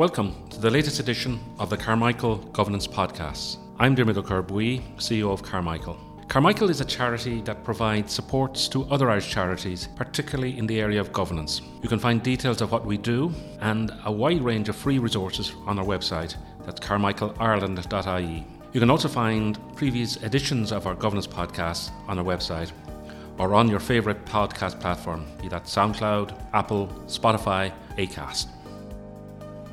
Welcome to the latest edition of the Carmichael Governance Podcast. I'm Dermot Ó Corrbuí, CEO of Carmichael. Carmichael is a charity that provides supports to other Irish charities, particularly in the area of governance. You can find details of what we do and a wide range of free resources on our website. That's carmichaelireland.ie. You can also find previous editions of our governance podcast on our website or on your favourite podcast platform, be that SoundCloud, Apple, Spotify, Acast.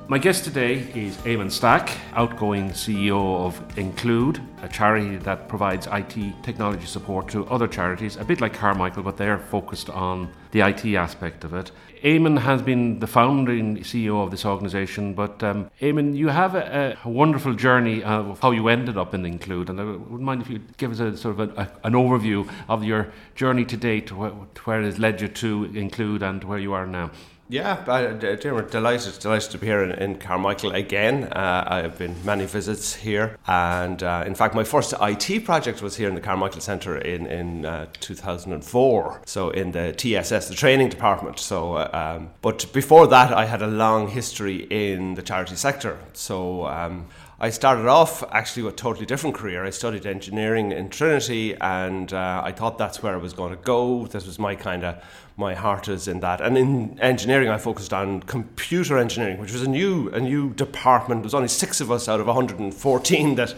My guest today is Eamon Stack, outgoing CEO of Include, a charity that provides IT technology support to other charities, a bit like Carmichael, but they're focused on the IT aspect of it. Eamon has been the founding CEO of this organisation, but um, Eamon, you have a, a, wonderful journey of how you ended up in Include, and I wouldn't mind if you give us a sort of a, a, an overview of your journey to date, to where, where it has led you to Include and where you are now. Yeah, uh, delighted, delighted to be here in, in Carmichael again. Uh, I've been many visits here, and uh, in fact, my first IT project was here in the Carmichael Centre in in uh, 2004. So in the TSS, the training department. So, uh, um, but before that, I had a long history in the charity sector. So. Um, I started off actually with a totally different career. I studied engineering in Trinity, and uh, I thought that's where I was going to go. This was my kind of my heart is in that. And in engineering, I focused on computer engineering, which was a new a new department. There was only six of us out of 114 that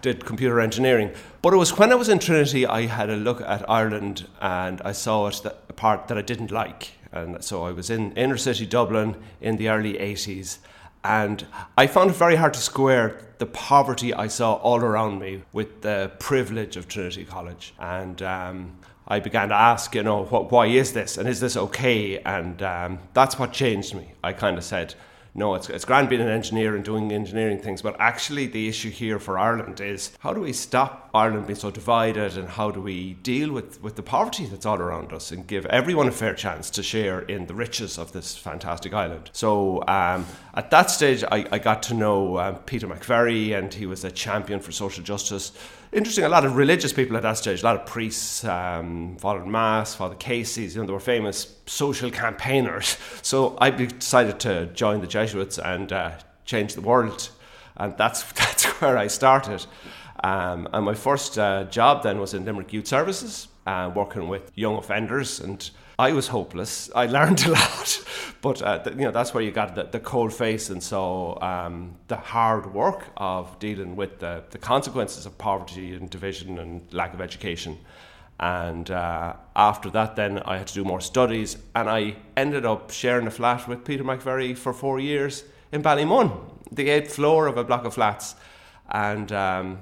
did computer engineering. But it was when I was in Trinity, I had a look at Ireland, and I saw it that a part that I didn't like. And so I was in inner city Dublin in the early 80s and I found it very hard to square the poverty I saw all around me with the privilege of Trinity College. And um, I began to ask, you know, what, why is this? And is this okay? And um, that's what changed me. I kind of said, no, it's, it's grand being an engineer and doing engineering things, but actually the issue here for Ireland is how do we stop Ireland being so divided and how do we deal with, with the poverty that's all around us and give everyone a fair chance to share in the riches of this fantastic island. So um, at that stage, I, I got to know um, Peter McVerry and he was a champion for social justice interesting. A lot of religious people at that stage, a lot of priests, um, Father Mass, Father Casey's, you know, they were famous social campaigners. So I decided to join the Jesuits and uh, change the world, and that's that's where I started. Um, and my first uh, job then was in Limerick Youth Services, uh, working with young offenders and I was hopeless. I learned a lot, but uh, you know that's where you got the, the cold face, and so um, the hard work of dealing with the, the consequences of poverty and division and lack of education. And uh, after that, then I had to do more studies, and I ended up sharing a flat with Peter McVerry for four years in Ballymun, the eighth floor of a block of flats. And um,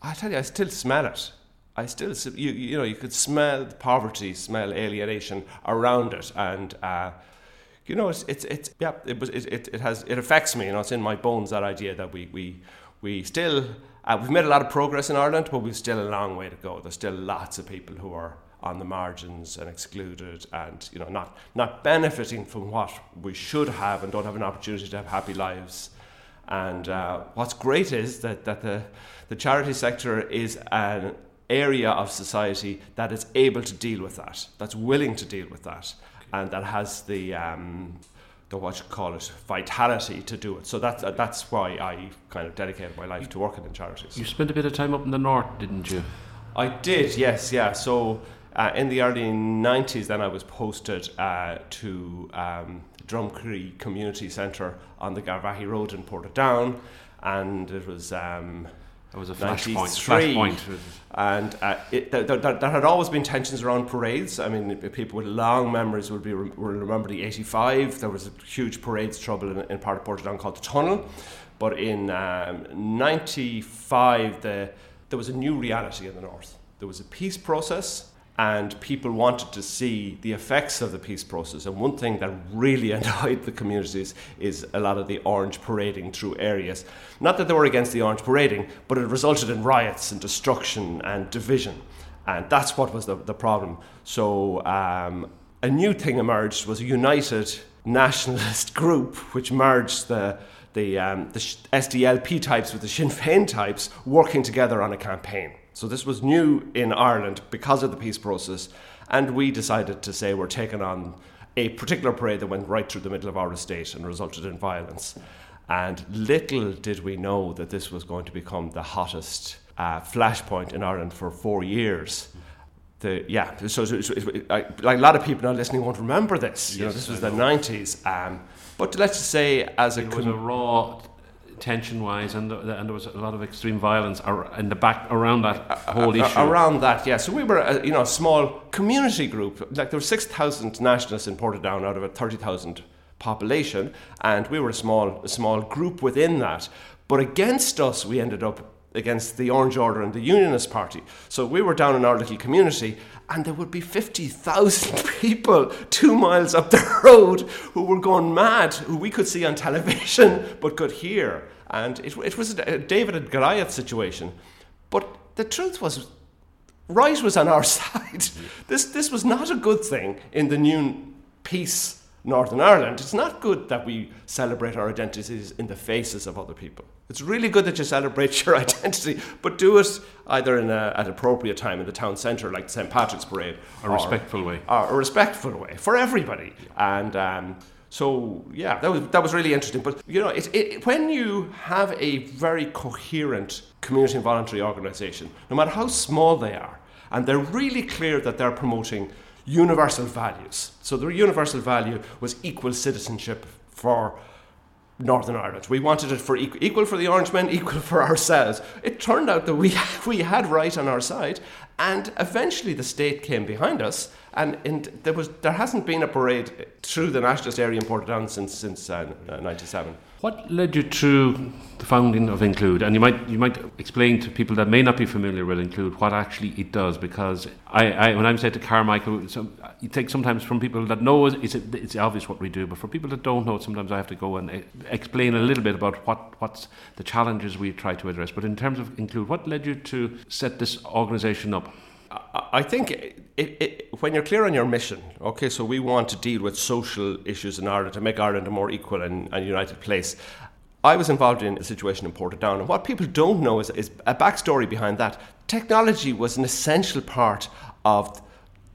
I tell you, I still smell it. I still, you, you know, you could smell poverty, smell alienation around it, and uh, you know, it's, it's, it's yeah, it was, it, it, it has, it affects me. You know, it's in my bones that idea that we, we, we still, uh, we've made a lot of progress in Ireland, but we've still a long way to go. There's still lots of people who are on the margins and excluded, and you know, not not benefiting from what we should have, and don't have an opportunity to have happy lives. And uh, what's great is that that the the charity sector is an area of society that is able to deal with that, that's willing to deal with that, and that has the um, the what you call it vitality to do it. So that's uh, that's why I kind of dedicated my life to working in charities. You spent a bit of time up in the north, didn't you? I did, yes, yeah. So uh, in the early '90s, then I was posted uh, to um, Drumcree Community Centre on the Garvaghy Road in Portadown, and it was. Um, that was a flashpoint. Flashpoint. And uh, it, there, had always been tensions around parades. I mean, people with long memories will, be, will remember the 85. There was a huge parades trouble in, in part of Portadown called the Tunnel. But in um, 95, the, there was a new reality in the north. There was a peace process and people wanted to see the effects of the peace process. And one thing that really annoyed the communities is a lot of the orange parading through areas. Not that they were against the orange parading, but it resulted in riots and destruction and division. And that's what was the, the problem. So um, a new thing emerged was a united nationalist group which merged the the, um, the SDLP types with the Sinn Féin types working together on a campaign. So this was new in Ireland because of the peace process, and we decided to say we're taking on a particular parade that went right through the middle of our estate and resulted in violence. And little did we know that this was going to become the hottest uh, flashpoint in Ireland for four years. The, yeah, so, so, so like a lot of people now listening won't remember this. You yes, know, this was the nineties. Um, but let's just say, as a, it was a raw tension wise, and, uh, and there was a lot of extreme violence in the back around that whole issue. Around that, yeah. So we were, a, you know, a small community group. Like there were six thousand nationalists in Portadown out of a thirty thousand population, and we were a small, a small group within that. But against us, we ended up against the Orange Order and the Unionist Party. So we were down in our little community, and there would be 50,000 people two miles up the road who were going mad, who we could see on television but could hear. And it, it was a David and Goliath situation. But the truth was, right was on our side. This, this was not a good thing in the new peace Northern Ireland, it's not good that we celebrate our identities in the faces of other people. It's really good that you celebrate your identity, but do it either in a, at appropriate time in the town centre, like St Patrick's Parade, a or, respectful way, or a respectful way for everybody. And um, so, yeah, that was that was really interesting. But you know, it, it, when you have a very coherent community and voluntary organisation, no matter how small they are, and they're really clear that they're promoting universal values. So the universal value was equal citizenship for Northern Ireland. We wanted it for equal, equal for the Orangemen, equal for ourselves. It turned out that we, we had right on our side, and eventually the state came behind us, and, there, was, there hasn't been a parade through the nationalist area in Portadown since, since uh, 97. What led you to the founding of Include? And you might you might explain to people that may not be familiar with Include what actually it does, because I, I when I'm saying to Carmichael, you take sometimes from people that know it's it's obvious what we do, but for people that don't know sometimes I have to go and explain a little bit about what what's the challenges we try to address. But in terms of Include, what led you to set this organisation up? I think it, it, when you're clear on your mission, okay, so we want to deal with social issues in Ireland to make Ireland a more equal and, and united place. I was involved in a situation in Portadown, and what people don't know is, is a backstory behind that. Technology was an essential part of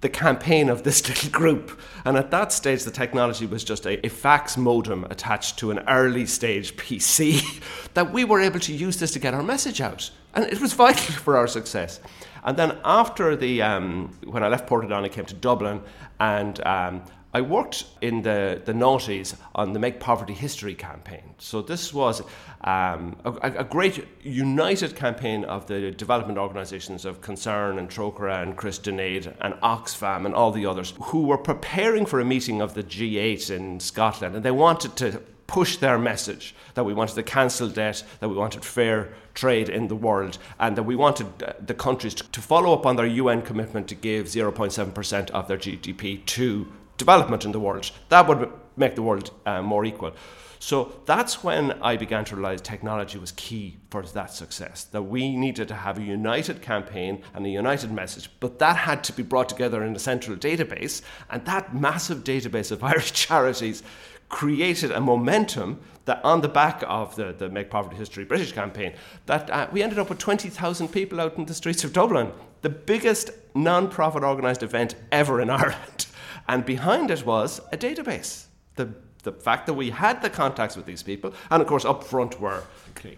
the campaign of this little group. And at that stage, the technology was just a, a, fax modem attached to an early stage PC that we were able to use this to get our message out. And it was vital for our success. And then after the, um, when I left Portadown, I came to Dublin and um, I worked in the, the noughties on the Make Poverty History campaign. So this was um, a, a, great united campaign of the development organisations of Concern and Trócaire and Christian Aid and Oxfam and all the others who were preparing for a meeting of the G8 in Scotland and they wanted to push their message that we wanted to cancel debt, that we wanted fair trade in the world, and that we wanted the countries to follow up on their UN commitment to give 0.7% of their GDP to development in the world. That would make the world uh, more equal. So that's when I began to realize technology was key for that success. That we needed to have a united campaign and a united message, but that had to be brought together in a central database. And that massive database of Irish charities created a momentum that on the back of the, the Make Poverty History British campaign, that uh, we ended up with 20,000 people out in the streets of Dublin, the biggest non-profit organised event ever in Ireland. And behind it was a database. The, the fact that we had the contacts with these people, and of course up front were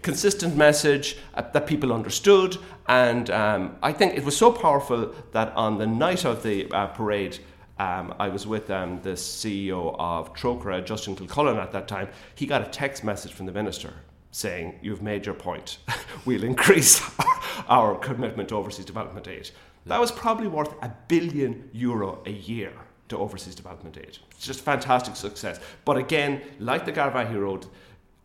consistent message uh, that people understood. And um, I think it was so powerful that on the night of the uh, parade, um, I was with um, the CEO of Trócaire, Justin Kilcullen, at that time. He got a text message from the minister saying, You've made your point. we'll increase our commitment to overseas development aid. That was probably worth a billion euro a year to overseas development aid. It's just fantastic success. But again, like the Garvaghy Road,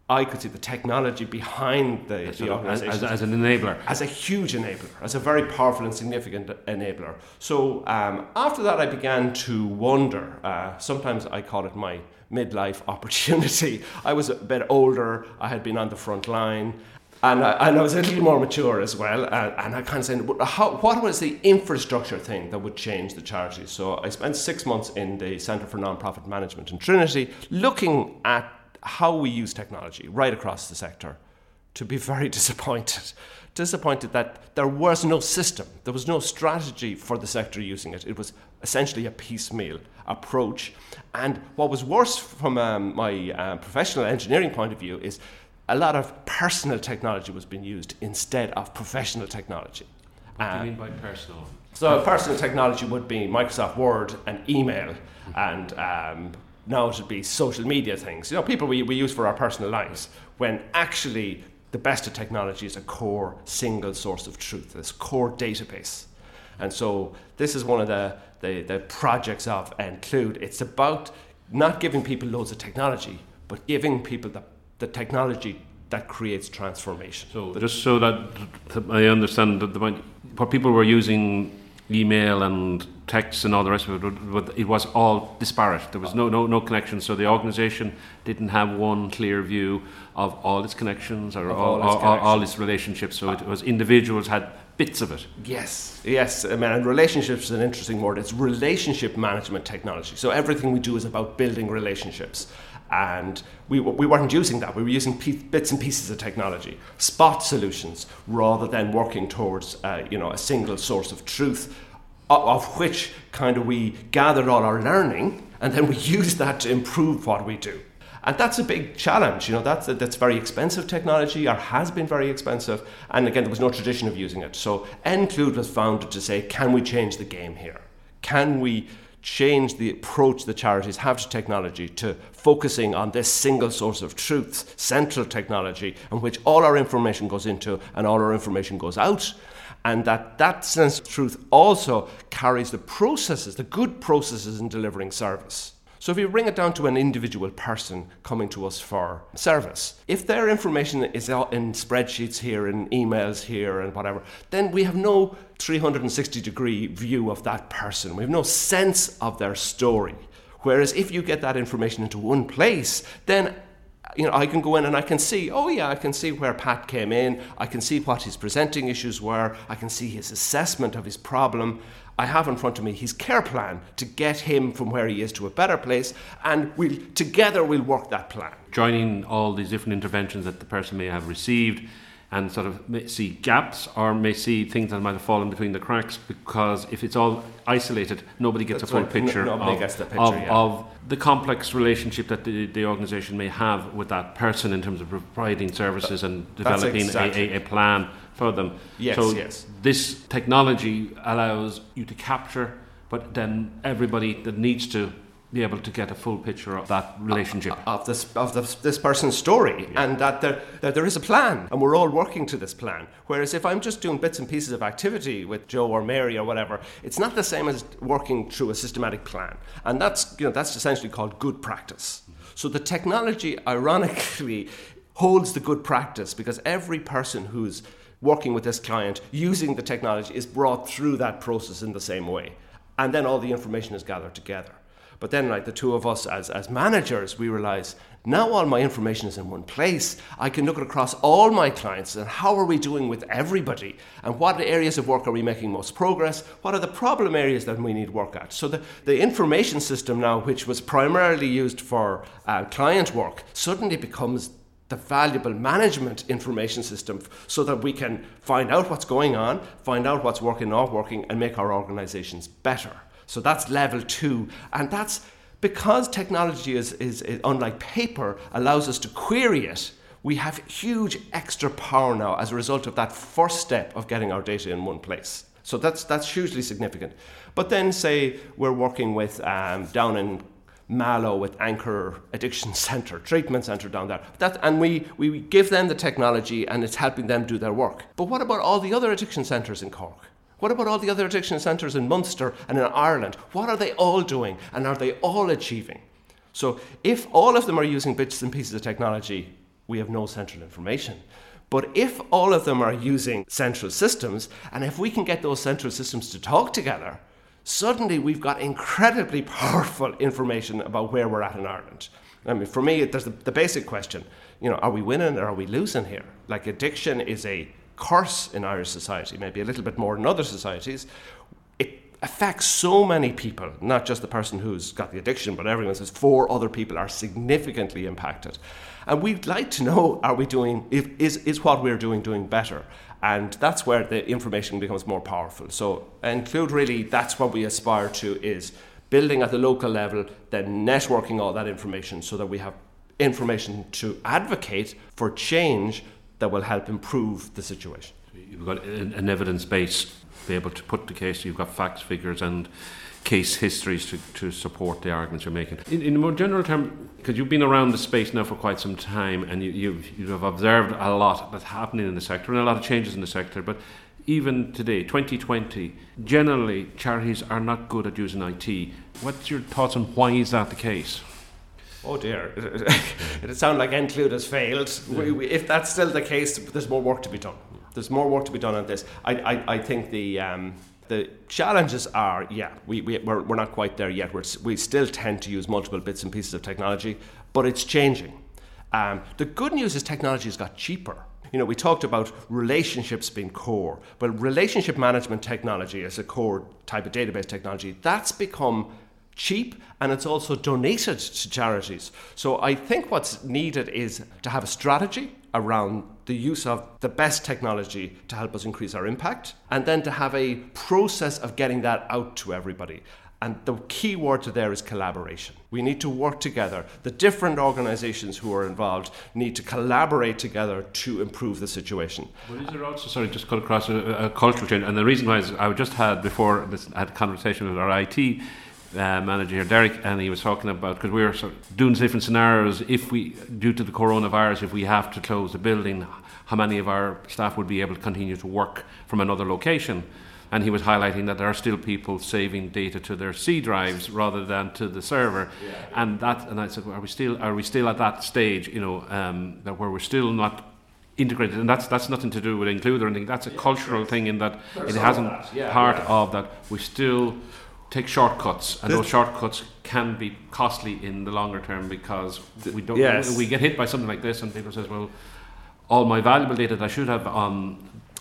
I could see the technology behind the, the organization as, as, an enabler, as a huge enabler, as a very powerful and significant enabler. So um, after that, I began to wonder. Uh, sometimes I call it my midlife opportunity. I was a bit older. I had been on the front line. And I, and I was a little more mature as well. And, and I kind of said, how, what was the infrastructure thing that would change the charity? So I spent six months in the Centre for Nonprofit Management in Trinity looking at how we use technology right across the sector to be very disappointed. Disappointed that there was no system, there was no strategy for the sector using it. It was essentially a piecemeal approach. And what was worse from um, my uh, professional engineering point of view is a lot of personal technology was being used instead of professional technology. What do you uh, mean by personal? So, personal technology would be Microsoft Word and email, and um, now it would be social media things. You know, people we, we use for our personal lives, when actually the best of technology is a core single source of truth, this core database. And so, this is one of the, the, the projects of Include. It's about not giving people loads of technology, but giving people the, the technology that creates transformation. So, just so that I understand that the, point what people were using email and text and all the rest of it, but it was all disparate. There was no, no, no connection. So the organization didn't have one clear view of all its connections or all, all, its, all, all, its relationships. So it was individuals had bits of it. Yes, yes. I mean, and relationships is an interesting word. It's relationship management technology. So everything we do is about building relationships. And we, we weren't using that. We were using bits and pieces of technology, spot solutions, rather than working towards uh, you know, a single source of truth, of, which kind of we gather all our learning, and then we use that to improve what we do. And that's a big challenge. You know, that's, that's very expensive technology or has been very expensive. And again, there was no tradition of using it. So Include was founded to say, can we change the game here? Can we change the approach the charities have to technology to focusing on this single source of truth, central technology, in which all our information goes into and all our information goes out. And that that sense of truth also carries the processes, the good processes in delivering service. So if you bring it down to an individual person coming to us for service, if their information is in spreadsheets here, in emails here, and whatever, then we have no 360 degree view of that person. We have no sense of their story. Whereas if you get that information into one place, then you know, I can go in and I can see, oh yeah, I can see where Pat came in, I can see what his presenting issues were, I can see his assessment of his problem, I have in front of me his care plan to get him from where he is to a better place, and we'll together we'll work that plan. Joining all these different interventions that the person may have received and sort of may see gaps or may see things that might have fallen between the cracks because if it's all isolated, nobody gets That's a full right. picture, no, of, picture of, yeah. of, the complex relationship that the, the organisation may have with that person in terms of providing services and developing exactly. a, a, a plan for them. Yes, so yes. this technology allows you to capture, but then everybody that needs to be able to get a full picture of that relationship of, of this of this, this person's story yeah. and that there that there is a plan and we're all working to this plan whereas if i'm just doing bits and pieces of activity with joe or mary or whatever it's not the same as working through a systematic plan and that's you know that's essentially called good practice so the technology ironically holds the good practice because every person who's working with this client using the technology is brought through that process in the same way. And then all the information is gathered together. But then, like the two of us as, as managers, we realize now all my information is in one place. I can look across all my clients and how are we doing with everybody? And what areas of work are we making most progress? What are the problem areas that we need work at? So the, the information system now, which was primarily used for uh, client work, suddenly becomes the valuable management information system so that we can find out what's going on, find out what's working, not working, and make our organizations better. So that's level two. And that's because technology is, is, is unlike paper, allows us to query it. We have huge extra power now as a result of that first step of getting our data in one place. So that's that's hugely significant. But then, say we're working with um, down in Mallow with Anchor Addiction Centre, treatment centre down there. That, and we, we give them the technology and it's helping them do their work. But what about all the other addiction centres in Cork? What about all the other addiction centres in Munster and in Ireland? What are they all doing and are they all achieving? So if all of them are using bits and pieces of technology, we have no central information. But if all of them are using central systems, and if we can get those central systems to talk together, suddenly we've got incredibly powerful information about where we're at in Ireland. I mean, for me, there's the, the basic question, you know, are we winning or are we losing here? Like addiction is a curse in Irish society, maybe a little bit more than other societies. It affects so many people, not just the person who's got the addiction, but everyone says four other people are significantly impacted. And we'd like to know, are we doing, if, is, is what we're doing doing better? and that's where the information becomes more powerful. So include really that's what we aspire to is building at the local level, then networking all that information so that we have information to advocate for change that will help improve the situation. You've got an evidence base, be able to put the case, you've got facts, figures, and case histories to, to support the arguments you're making. In, in a more general term, because you've been around the space now for quite some time and you, you've, you have observed a lot that's happening in the sector and a lot of changes in the sector, but even today, 2020, generally charities are not good at using IT. What's your thoughts on why is that the case? Oh dear, it sounds like Include has failed. We, we, if that's still the case, there's more work to be done. There's more work to be done on this. I, I, I think the um, the challenges are, yeah, we, we, we're, we're not quite there yet. We're, we still tend to use multiple bits and pieces of technology, but it's changing. Um, the good news is technology has got cheaper. You know, we talked about relationships being core. but relationship management technology as a core type of database technology, that's become cheap and it's also donated to charities. So I think what's needed is to have a strategy around the use of the best technology to help us increase our impact and then to have a process of getting that out to everybody. And the key word to there is collaboration. We need to work together. The different organizations who are involved need to collaborate together to improve the situation. Well, is there also, sorry, just cut across a, a cultural change? And the reason why is I just had before this, I had a conversation with our IT uh, manager here, Derek, and he was talking about because we were sort of doing different scenarios. If we, due to the coronavirus, if we have to close the building, how many of our staff would be able to continue to work from another location? And he was highlighting that there are still people saving data to their C drives rather than to the server, yeah. and that. And I said, well, are we still are we still at that stage? You know, um, that where we're still not integrated, and that's that's nothing to do with include or anything. That's a yeah, cultural thing in that There's it hasn't yeah, part of that. We still take shortcuts, and those shortcuts can be costly in the longer term because we don't. Yes. We get hit by something like this, and people says, "Well, all my valuable data that I should have on."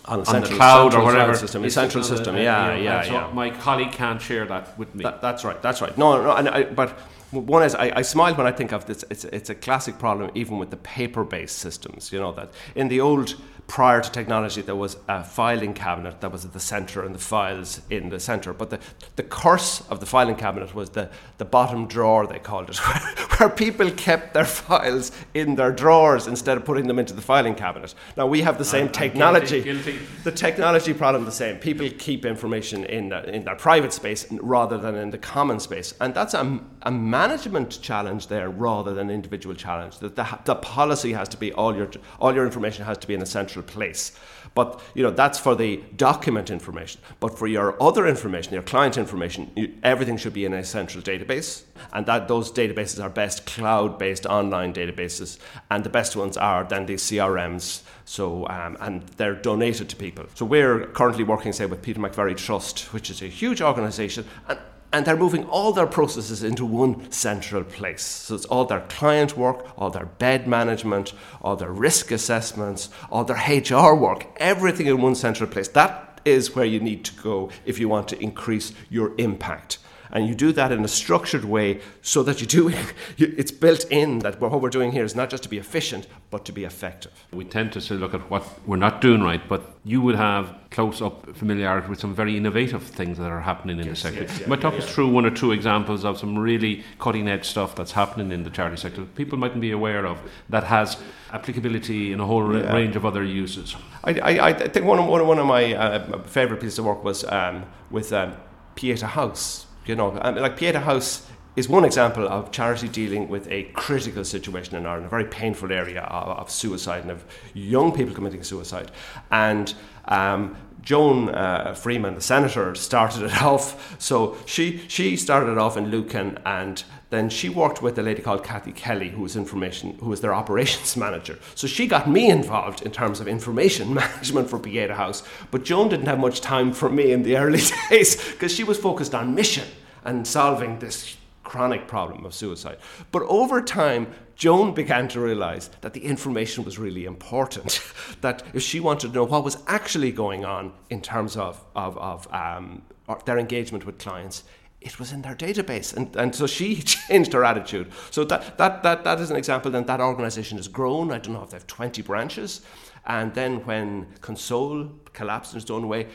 On, on the cloud or whatever system, essential system, yeah, yeah, so yeah. My colleague can't share that with me. That, that's right. That's right. No, no, and I, but one is I, I, smile when I think of this. It's it's a classic problem, even with the paper-based systems. You know that in the old prior to technology, there was a filing cabinet that was at the center and the files in the center. But the, the curse of the filing cabinet was the, the bottom drawer, they called it, where people kept their files in their drawers instead of putting them into the filing cabinet. Now, we have the same I'm, technology. I'm guilty, guilty. The technology problem the same. People keep information in, uh, in their private space rather than in the common space. And that's a, a management challenge there rather than an individual challenge. The, the, the policy has to be all your, all your information has to be in the central central place. But you know that's for the document information. But for your other information, your client information, you, everything should be in a central database, and that those databases are best cloud-based online databases, and the best ones are then the CRMs. So um, and they're donated to people. So we're currently working, say, with Peter McVerry Trust, which is a huge organisation, and and they're moving all their processes into one central place. So it's all their client work, all their bed management, all their risk assessments, all their HR work, everything in one central place. That is where you need to go if you want to increase your impact and you do that in a structured way so that you do it. it's built in that what we're doing here is not just to be efficient but to be effective. We tend to look at what we're not doing right but you would have close up familiarity with some very innovative things that are happening in yes, the sector. yes, yeah, you might talk yeah, us yeah. through one or two examples of some really cutting edge stuff that's happening in the charity sector. People mightn't be aware of that has applicability in a whole range of other uses. I, I, I think one of, one of, one of my uh, favourite pieces of work was um, with um, Pieta House you know, like Pieta House is one example of charity dealing with a critical situation in Ireland, a very painful area of, of suicide and of young people committing suicide. And um, Joan uh, Freeman, the senator, started it off. So she she started it off in Lucan, and then she worked with a lady called Kathy Kelly, who was information, who was their operations manager. So she got me involved in terms of information management for Pieta House. But Joan didn't have much time for me in the early days because she was focused on mission and solving this chronic problem of suicide. But over time, Joan began to realize that the information was really important. that if she wanted to know what was actually going on in terms of, of, of um, their engagement with clients, it was in their database. And, and so she changed her attitude. So that, that, that, that is an example. Then that organization has grown. I don't know if they have 20 branches. And then when Console collapsed and stone away,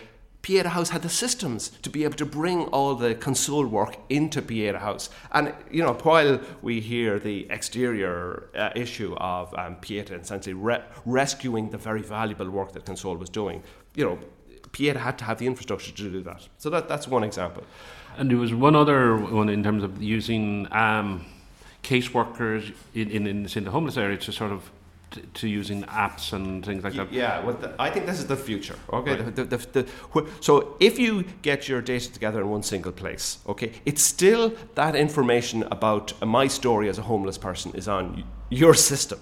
Pieta House had the systems to be able to bring all the Console work into Pieta House. And, you know, while we hear the exterior uh, issue of um, Pieta essentially re- rescuing the very valuable work that Console was doing, you know, Pieta had to have the infrastructure to do that. So that, that's one example. And there was one other one in terms of using um, caseworkers in, in, in, the homeless area to sort of to, to using apps and things like that. Yeah, well, the, I think this is the future. Okay, right. the, the, so if you get your data together in one single place, okay, it's still that information about my story as a homeless person is on your system.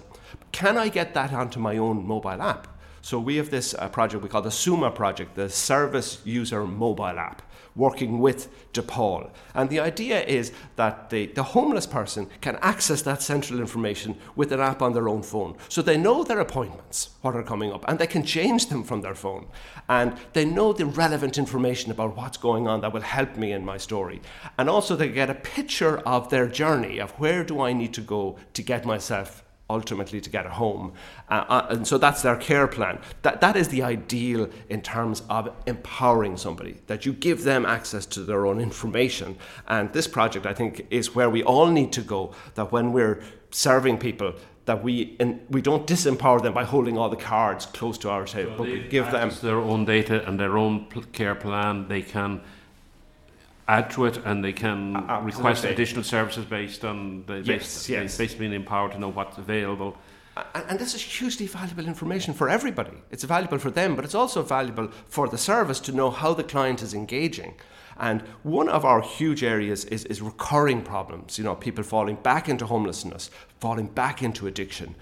Can I get that onto my own mobile app? So we have this uh, project we call the SUMA project, the Service User Mobile App working with DePaul. And the idea is that the, the homeless person can access that central information with an app on their own phone. So they know their appointments, what are coming up, and they can change them from their phone. And they know the relevant information about what's going on that will help me in my story. And also they get a picture of their journey of where do I need to go to get myself ultimately to get a home. Uh, uh, and so that's their care plan. That, that is the ideal in terms of empowering somebody, that you give them access to their own information. And this project, I think, is where we all need to go, that when we're serving people, that we in, we don't disempower them by holding all the cards close to our table, so but we give them their own data and their own care plan. They can add to it and they can uh, request additional services based on the yes, based, yes. basically being empowered to know what's available. And, and this is hugely valuable information for everybody. It's valuable for them, but it's also valuable for the service to know how the client is engaging. And one of our huge areas is, is recurring problems. You know, people falling back into homelessness, falling back into addiction,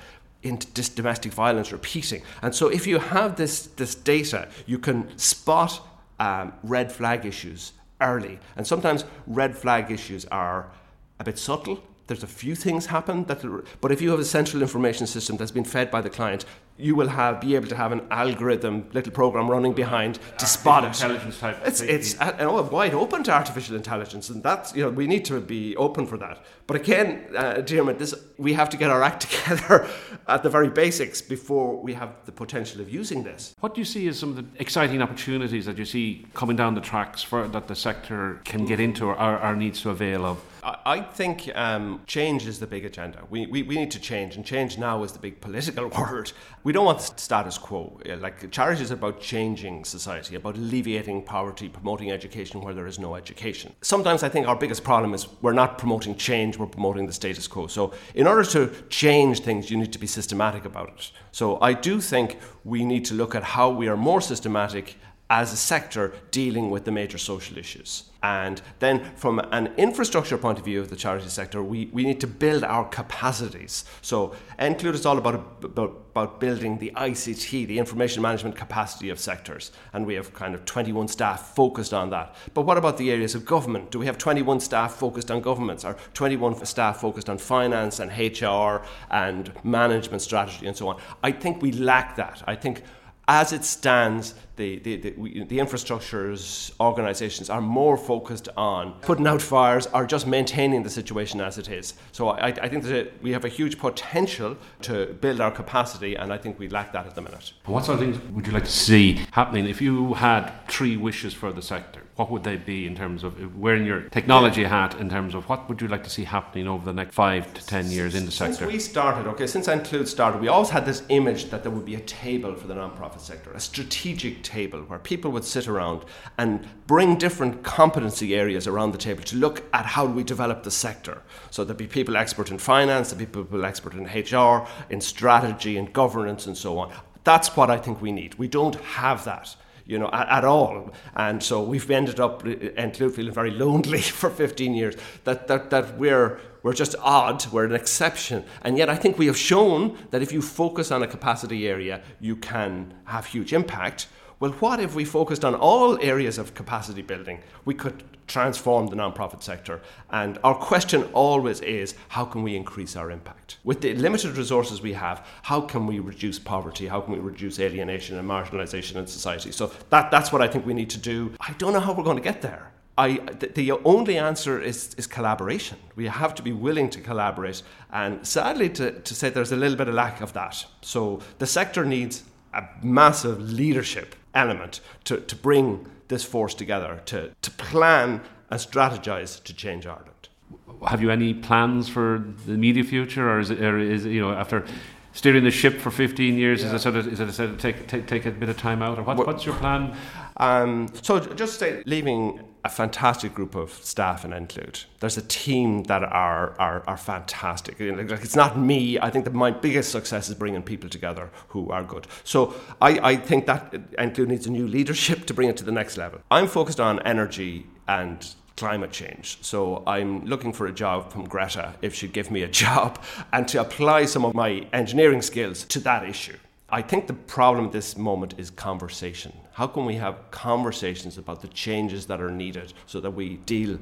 into this domestic violence repeating. And so if you have this, this data, you can spot um, red flag issues early. And sometimes red flag issues are a bit subtle. There's a few things happen that, but if you have a central information system that's been fed by the client, you will have be able to have an algorithm, little program running behind to spot it. Intelligence type. It's it's a, wide open to artificial intelligence, and that's you know we need to be open for that. But again, uh, Dermot, this we have to get our act together at the very basics before we have the potential of using this. What do you see as some of the exciting opportunities that you see coming down the tracks for that the sector can get into or, or needs to avail of? I think um, change is the big agenda. We, we, we need to change, and change now is the big political word. We don't want status quo. Like charity is about changing society, about alleviating poverty, promoting education where there is no education. Sometimes I think our biggest problem is we're not promoting change, we're promoting the status quo. So in order to change things, you need to be systematic about it. So I do think we need to look at how we are more systematic as a sector dealing with the major social issues. And then, from an infrastructure point of view of the charity sector, we, we need to build our capacities. So, Include is all about, about, about building the ICT, the information management capacity of sectors. And we have kind of 21 staff focused on that. But what about the areas of government? Do we have 21 staff focused on governments, or 21 staff focused on finance and HR and management strategy and so on? I think we lack that. I think as it stands, the, the, the, the, infrastructures organizations are more focused on putting out fires or just maintaining the situation as it is. So I, I think that we have a huge potential to build our capacity, and I think we lack that at the minute. What sort of things would you like to see happening if you had three wishes for the sector? What would they be in terms of wearing your technology hat in terms of what would you like to see happening over the next five to ten years in the sector? Since we started, okay, since Include started, we always had this image that there would be a table for the non-profit sector, a strategic table where people would sit around and bring different competency areas around the table to look at how we develop the sector. So there'd be people expert in finance, there'd be people expert in HR, in strategy, in governance, and so on. That's what I think we need. We don't have that you know, at, at, all. And so we've ended up Include feeling very lonely for 15 years. That, that, that we're, we're just odd, we're an exception. And yet I think we have shown that if you focus on a capacity area, you can have huge impact. Well, what if we focused on all areas of capacity building? We could transform the nonprofit sector. And our question always is how can we increase our impact? With the limited resources we have, how can we reduce poverty? How can we reduce alienation and marginalization in society? So that, that's what I think we need to do. I don't know how we're going to get there. I, the only answer is, is collaboration. We have to be willing to collaborate. And sadly, to, to say there's a little bit of lack of that. So the sector needs a massive leadership element to, to bring this force together, to, to plan and strategize to change Ireland. Have you any plans for the immediate future, or is it, or is it, you know, after steering the ship for 15 years, yeah. is it sort of, is it sort of take, take, take a bit of time out, or what, what's your plan? Um, so just say leaving a fantastic group of staff in Include. There's a team that are, are, are fantastic. Like it's not me. I think that my biggest success is bringing people together who are good. So I, I think that Include needs a new leadership to bring it to the next level. I'm focused on energy and climate change. So I'm looking for a job from Greta if she'd give me a job and to apply some of my engineering skills to that issue. I think the problem at this moment is conversation. How can we have conversations about the changes that are needed so that we deal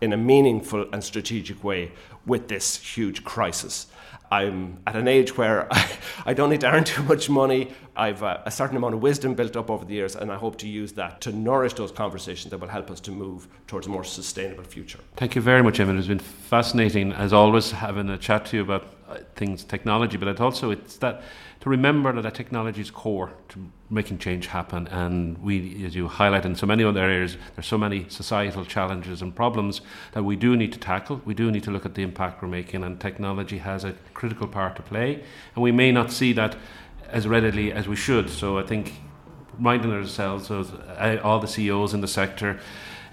in a meaningful and strategic way with this huge crisis? I'm at an age where I, I don't need to earn too much money. I've a, a, certain amount of wisdom built up over the years, and I hope to use that to nourish those conversations that will help us to move towards a more sustainable future. Thank you very much, Eamon. It's been fascinating, as always, having a chat to you about uh, things, technology, but it also it's that remember that, that technology is core to making change happen. And we, as you highlight in so many other areas, there's so many societal challenges and problems that we do need to tackle. We do need to look at the impact we're making, and technology has a critical part to play. And we may not see that as readily as we should. So I think reminding ourselves of uh, all the CEOs in the sector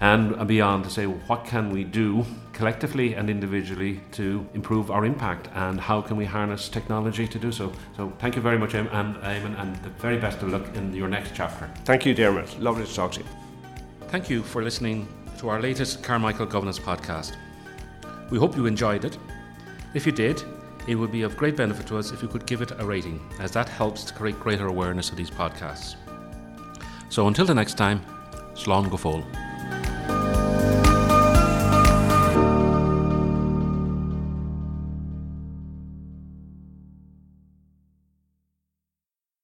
and beyond to say well, what can we do collectively and individually to improve our impact and how can we harness technology to do so. So thank you very much, and Eamon, and the very best of luck in your next chapter. Thank you, Dermot. Lovely to talk to you. Thank you for listening to our latest Carmichael Governance podcast. We hope you enjoyed it. If you did, it would be of great benefit to us if you could give it a rating, as that helps to create greater awareness of these podcasts. So until the next time, Slán go fóill.